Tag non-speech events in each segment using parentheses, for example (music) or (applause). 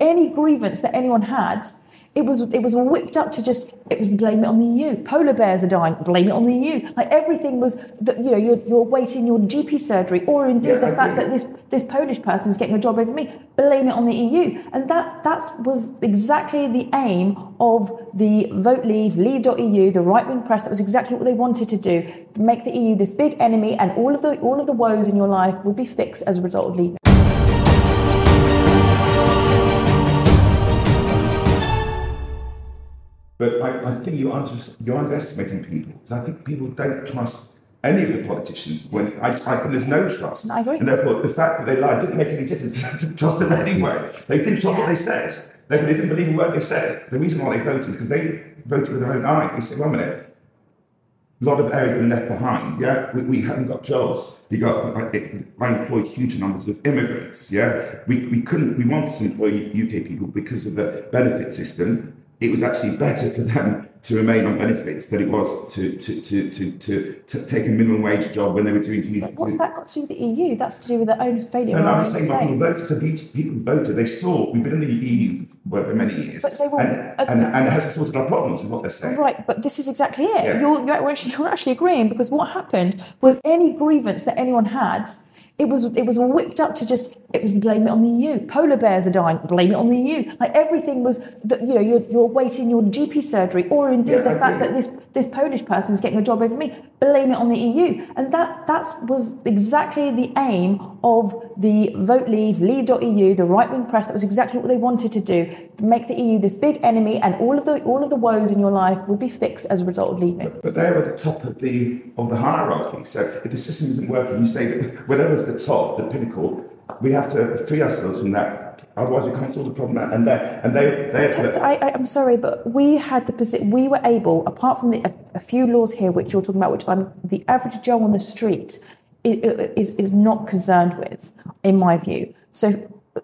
any grievance that anyone had, it was it was whipped up to just it was blame it on the EU. Polar bears are dying, blame it on the EU. Like everything was that you know you're, you're waiting your GP surgery, or indeed Yeah, the I fact agree. that this this Polish person is getting a job over me, blame it on the EU. And that that was exactly the aim of the Vote Leave, Leave.eu, the right wing press. That was exactly what they wanted to do: make the EU this big enemy, and all of the all of the woes in your life would be fixed as a result of leaving. But I, I think you are just you're underestimating people. I think people don't trust any of the politicians when I, I think there's no trust. I agree. And therefore the fact that they lied didn't make any difference because I didn't trust them anyway. They didn't trust what they said. They, they didn't believe a word they said. The reason why they voted is because they voted with their own eyes. They said, wait a minute, a lot of areas have been left behind. Yeah, we, we haven't got jobs. We got I, I employ huge numbers of immigrants. Yeah, we, we couldn't. We wanted to employ UK people because of the benefit system. It was actually better for them to remain on benefits than it was to to to to, to, to take a minimum wage job when they were doing community. What's that got to do with the EU? That's to do with their own failure. And of our I'm just saying, people voted. So people voted. They saw we've been in the EU for many years, But they will- and, and, and it hasn't sorted our problems. Is what they're saying. Right, but this is exactly it. Yeah. You're, you're, actually, you're actually agreeing because what happened was any grievance that anyone had, it was it was whipped up to just it was blame it on the EU. Polar bears are dying, blame it on the EU. Like everything was that you know you're, you're waiting your GP surgery, or indeed Yeah, the I fact agree. that this this Polish person is getting a job over me, blame it on the EU. And that that was exactly the aim of the Vote Leave, Leave.eu, the right wing press. That was exactly what they wanted to do: make the EU this big enemy, and all of the all of the woes in your life would be fixed as a result of leaving. But they're at the top of the of the hierarchy. So if the system isn't working, you say that whatever's the top, the pinnacle, we have to free ourselves from that. Otherwise, we can't solve the problem. And they and they they Tess, I, I, I'm sorry, but we had the position. we were able, apart from the, a, a few laws here which you're talking about, which I'm the average Joe on the street is is not concerned with, in my view. So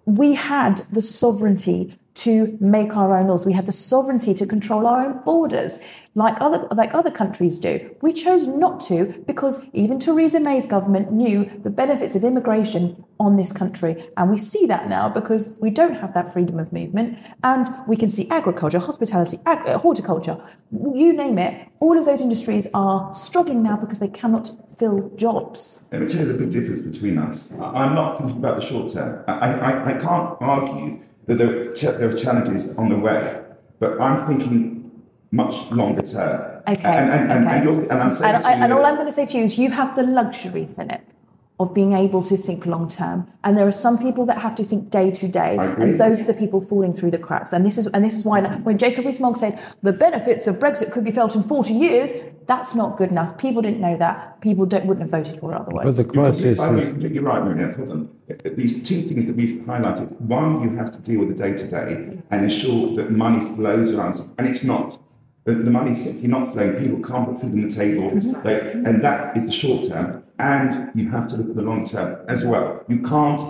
we had the sovereignty to make our own laws. We had the sovereignty to control our own borders, like other like other countries do. We chose not to because even Theresa May's government knew the benefits of immigration on this country, and we see that now because we don't have that freedom of movement, and we can see agriculture, hospitality, ag- uh, horticulture, you name it. All of those industries are struggling now because they cannot fill jobs. Let me tell you the big difference between us. I'm not thinking about the short term. I, I, I can't argue that there are, there are challenges on the way, but I'm thinking much longer term. Okay. And, and, and, okay. and, you're, and I'm saying and, you and all I'm going to say to you is you have the luxury, Phillip, of being able to think long term. And there are some people that have to think day to day, and those are the people falling through the cracks. And this is and this is why when Jacob Rees-Mogg said the benefits of Brexit could be felt in 40 years, that's not good enough. People didn't know that. People don't, wouldn't have voted for it otherwise. But the You're crisis completely, I mean, is you're right, Miriam. Hold on. These two things that we've highlighted. One, you have to deal with the day to day and ensure that money flows around, and it's not. The the money's simply not flowing. People can't put food on the table, They- and that is the short term. And you have to look at the long term as well. You can't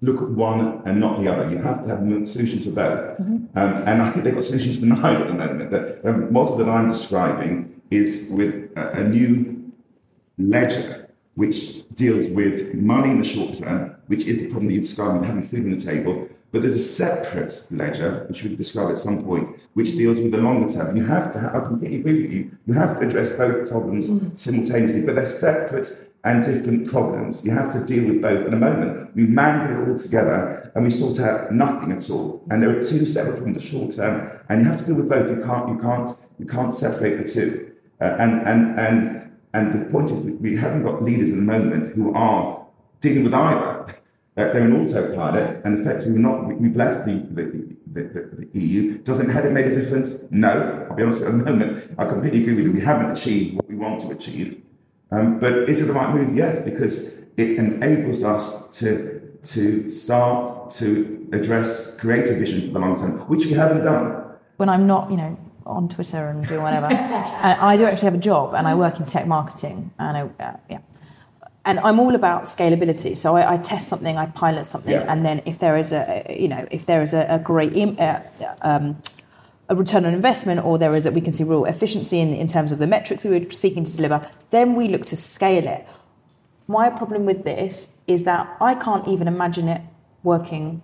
look at one and not the other. You have to have solutions for both. Um, and I think they've got solutions for neither at the moment. The, the model that I'm describing is with a, a new ledger which deals with money in the short term, which is the problem that you described with having food on the table. But there's a separate ledger, which we describe at some point, which deals with the longer term. You have to, have, I completely agree with you, you have to address both problems simultaneously, but they're separate and different problems. You have to deal with both. At the moment, we mangle it all together and we sort out nothing at all. And there are two separate problems, the short term, and you have to deal with both. You can't, you can't, you can't separate the two. Uh, and, and, and and the point is, we, haven't got leaders at the moment who are dealing with either. They're an autopilot, and effectively, we're not, we- we've left the, the, the, the, the EU. Doesn't had it made a difference? No. I'll be honest, at the moment, I completely agree with you. We haven't achieved what we want to achieve. Um, but is it the right move? Yes, because it enables us to, to start to address creative vision for the long term, which we haven't done. when I'm not, you know, on Twitter and doing whatever, (laughs) uh, I do actually have a job and I work in tech marketing and I, uh, yeah. And I'm all about scalability. So I, I test something, I pilot something, Yeah. and then if there is a, a- you know, if there is a, a great Im- uh, um, a return on investment, or there is a, we can see real efficiency in, in terms of the metrics that we were seeking to deliver, then we look to scale it. My problem with this is that I can't even imagine it working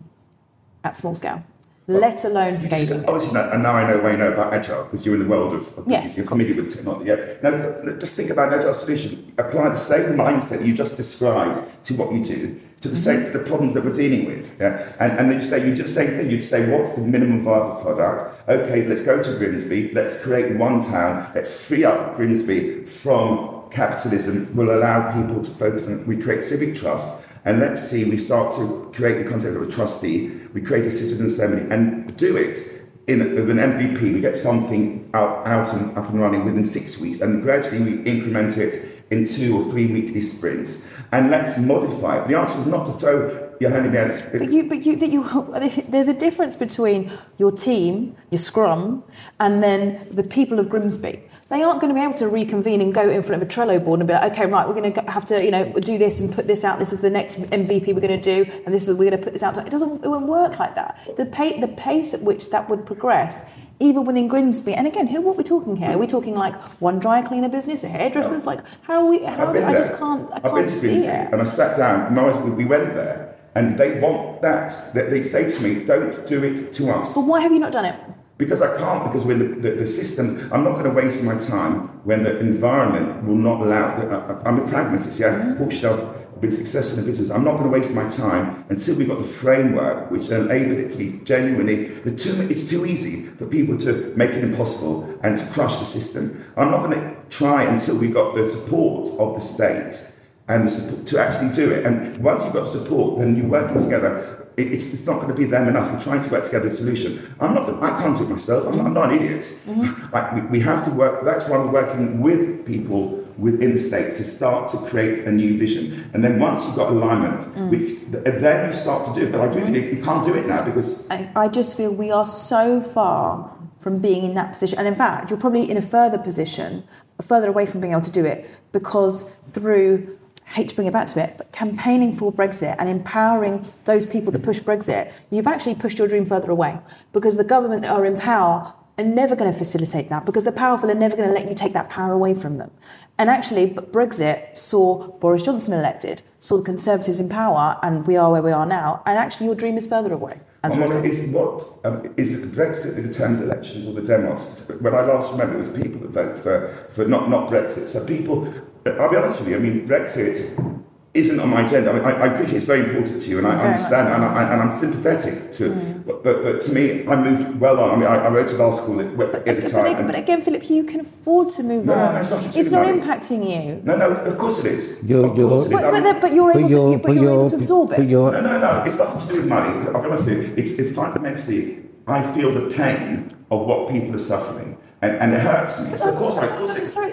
at small scale. Let alone scaling. Obviously, now, and now I know why you know about agile because you're in the world of, of Yes, business. You're familiar with technology. Yeah. Now, just think about an agile solution. Apply the same mindset you just described to what you do, to the same to the problems that we're dealing with. Yeah. And, and then you say you do the same thing. You'd say, what's the minimum viable product? Okay, let's go to Grimsby. Let's create one town. Let's free up Grimsby from capitalism. Will allow people to focus on. We create civic trust. And let's see, we start to create the concept of a trustee, we create a citizen assembly and do it in with an MVP. We get something out, out and up and running within six weeks, and gradually we increment it in two or three weekly sprints. And let's modify it. The answer is not to throw your hand in the air. But you, but you, that you, there's a difference between your team, your scrum, and then the people of Grimsby. They aren't going to be able to reconvene and go in front of a Trello board and be like, okay, right, we're going to have to, you know, do this and put this out. This is the next MVP we're going to do, and this is we're going to put this out. It doesn't, it won't work like that. The pace, the pace at which that would progress, even within Grimsby. And again, who? What are we talking here? Are we talking like one dry cleaner business, a hairdressers? Like how are we? How, I just can't. I I've can't to see it. and I sat down. And I was, we went there, and they want that. They, they say to me, "Don't do it to us." But why have you not done it? Because I can't, because when the, the, the system, I'm not going to waste my time when the environment will not allow. I, I'm a pragmatist, yeah. Mm-hmm. Fortunately, I've been successful in business. I'm not going to waste my time until we've got the framework which enabled it to be genuinely. The too, it's too easy for people to make it impossible and to crush the system. I'm not going to try until we've got the support of the state and the support to actually do it. And once you've got support, then you're working together. It- It's, it's not going to be them and us. We're trying to work together a solution. I'm not. gonna- I can't do it myself. I'm, I'm not an idiot. Mm-hmm. Like we, we have to work. That's why we're working with people within the state to start to create a new vision. And then once you've got alignment, mm. which then you start to do it. But I really mm. you can't do it now because I, I just feel we are so far from being in that position. And in fact, you're probably in a further position, further away from being able to do it, because through, I hate to bring it back to it, but campaigning for Brexit and empowering those people that push Brexit, you've actually pushed your dream further away. Because the government that are in power are never going to facilitate that, because the powerful are never going to let you take that power away from them. And actually, Brexit saw Boris Johnson elected, saw the Conservatives in power, and we are where we are now. And actually, your dream is further away. As result. wondering, is what um, is it Brexit that determines elections or the demos? When I last remember, it was people that vote for for not not Brexit. So people, I'll be honest with you. I mean, Brexit isn't on my agenda. I, mean, I, I appreciate it's very important to you, and I Very understand, so. and, I, and I'm sympathetic to it. Mm. But, but but to me, I moved well on. I mean, I, I wrote an article at, at But, the time. but and- again, Phillip, you can afford to move No, on. no, it's nothing to do it's not impacting you. no, no, of course it is. You're- of course it is. But, but, but you're able, But to, your, but but you're able your, to absorb but it. your, No, no, no. It's nothing to do with money. I'll be honest with you. It's, it's fundamentally, I feel the pain of what people are suffering, and, and it hurts me. So of course, of course, I'm sorry,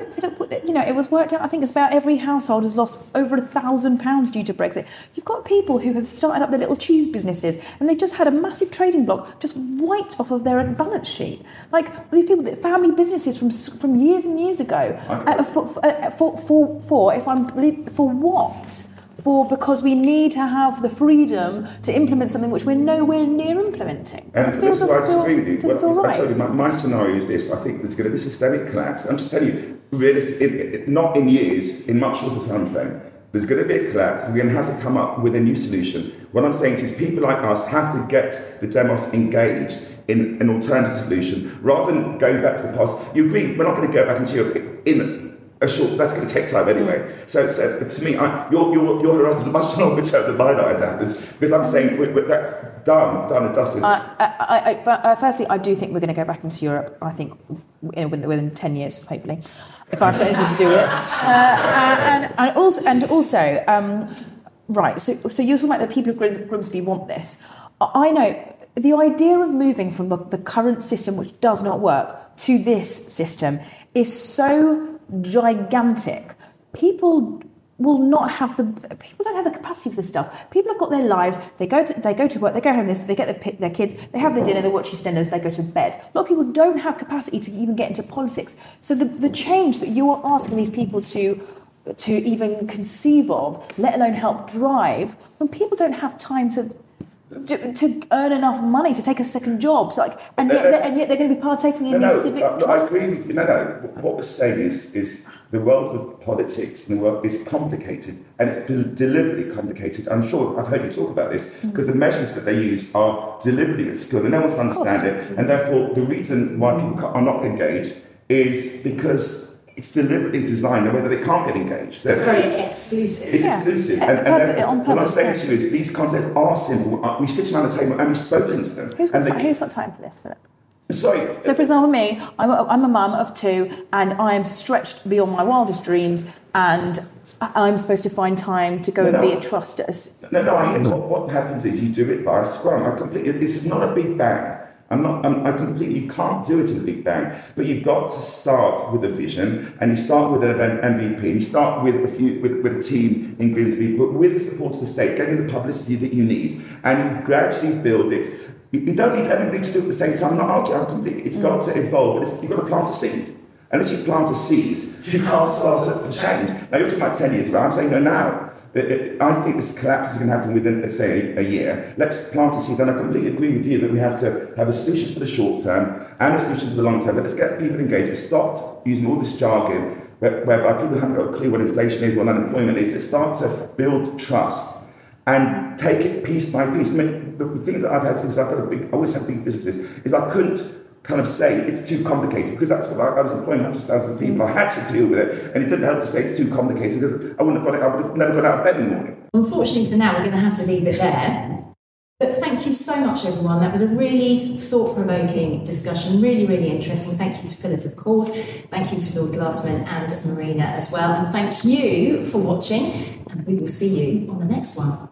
you know, it was worked out. I think it's about every household has lost over a thousand pounds due to Brexit. You've got people who have started up their little cheese businesses and they've just had a massive trading block just wiped off of their balance sheet. Like these people, that family businesses from from years and years ago. Uh, for, for, uh, for, for, for, if I'm for what? For because we need to have the freedom to implement something which we're nowhere near implementing. And It this is why I disagree with you. Well, feel I right. tell you, my, my scenario is this. I think there's going to be a systemic collapse. I'm just telling you, realistic, not in years, in much shorter time frame. There's going to be a collapse. We're going to have to come up with a new solution. What I'm saying is people like us have to get the demos engaged in an alternative solution rather than going back to the past. You agree, we're not going to go back into Europe in a short, that's going to take time anyway. So, so to me, I, your, your, your horizon is much longer term than mine is, Alice, because I'm saying we- we- that's done, done and dusted. Uh, I, I, I, uh, firstly, I do think we're going to go back into Europe. I think in, within, within ten years, hopefully, if I've got anything to do with it. (laughs) Uh, uh, and, and also, and also, um, right. So, so you're talking about the people of Grims- Grimsby want this. I I know the idea of moving from the, the current system, which does not work, to this system is so gigantic. People will not have the people don't have the capacity for this stuff. People have got their lives. They go to, they go to work. They go home. They get their, their kids. They have their dinner. They watch EastEnders. They go to bed. A lot of people don't have capacity to even get into politics. So the, the change that you are asking these people to to even conceive of, let alone help drive, when people don't have time to. To, to earn enough money to take a second job, so like, and No, yet, no. and yet they're going to be partaking in No, no, these civic no, I agree. With, no, no. What we're saying is, is the world of politics and the world is complicated and it's deliberately complicated. I'm sure I've heard you talk about this mm. because the measures that they use are deliberately obscure. No one can understand it, and therefore the reason why people are not engaged is because it's deliberately designed in a way that they can't get engaged. They're very exclusive. It's yeah. exclusive. And, and, and what I'm saying to you is these concepts are simple. Uh, we sit around the table and we've spoken to them. Who's got, time, who's got time for this, Phillip? Sorry. So, for example, me, I'm a, I'm a mum of two, and I am stretched beyond my wildest dreams, and I'm supposed to find time to go no, and no. be a trust No, no, I hear what, what happens is you do it via Scrum. I completely, this is not a big bang. I'm not, I'm, I completely, you can't do it in a big bang, but you've got to start with a vision and you start with an MVP and you start with a few, with, with a team in Grimsby, but with the support of the state, getting the publicity that you need, and you gradually build it you, don't need everybody to do it at the same time. I'm not arguing, I'm completely, it's got to evolve, but you've got to plant a seed. Unless you plant a seed, you can't start a change. Now, you're talking about 10 years ago, I'm saying no now. I think this collapse is going to happen within, say, a, a, year. Let's plant a seed, and I completely agree with you that we have to have a solution for the short term and a solution for the long term. But let's get people engaged. Let's stop using all this jargon whereby people haven't got a clue what inflation is, what unemployment is. Let's start to build trust and take it piece by piece. I mean, the thing that I've had since I've got a big, I always have big businesses, is I couldn't kind of say it's too complicated because that's what I, I was employing hundreds of thousands of people. I had to deal with it, and it didn't help to say it's too complicated because I wouldn't have got it. I would have never got out of bed in the morning. Unfortunately, for now, we're going to have to leave it there. But thank you so much, everyone. That was a really thought provoking discussion, really, really interesting. Thank you to Phillip, of course. Thank you to Bill Glasman and Marina as well. And thank you for watching. And we will see you on the next one.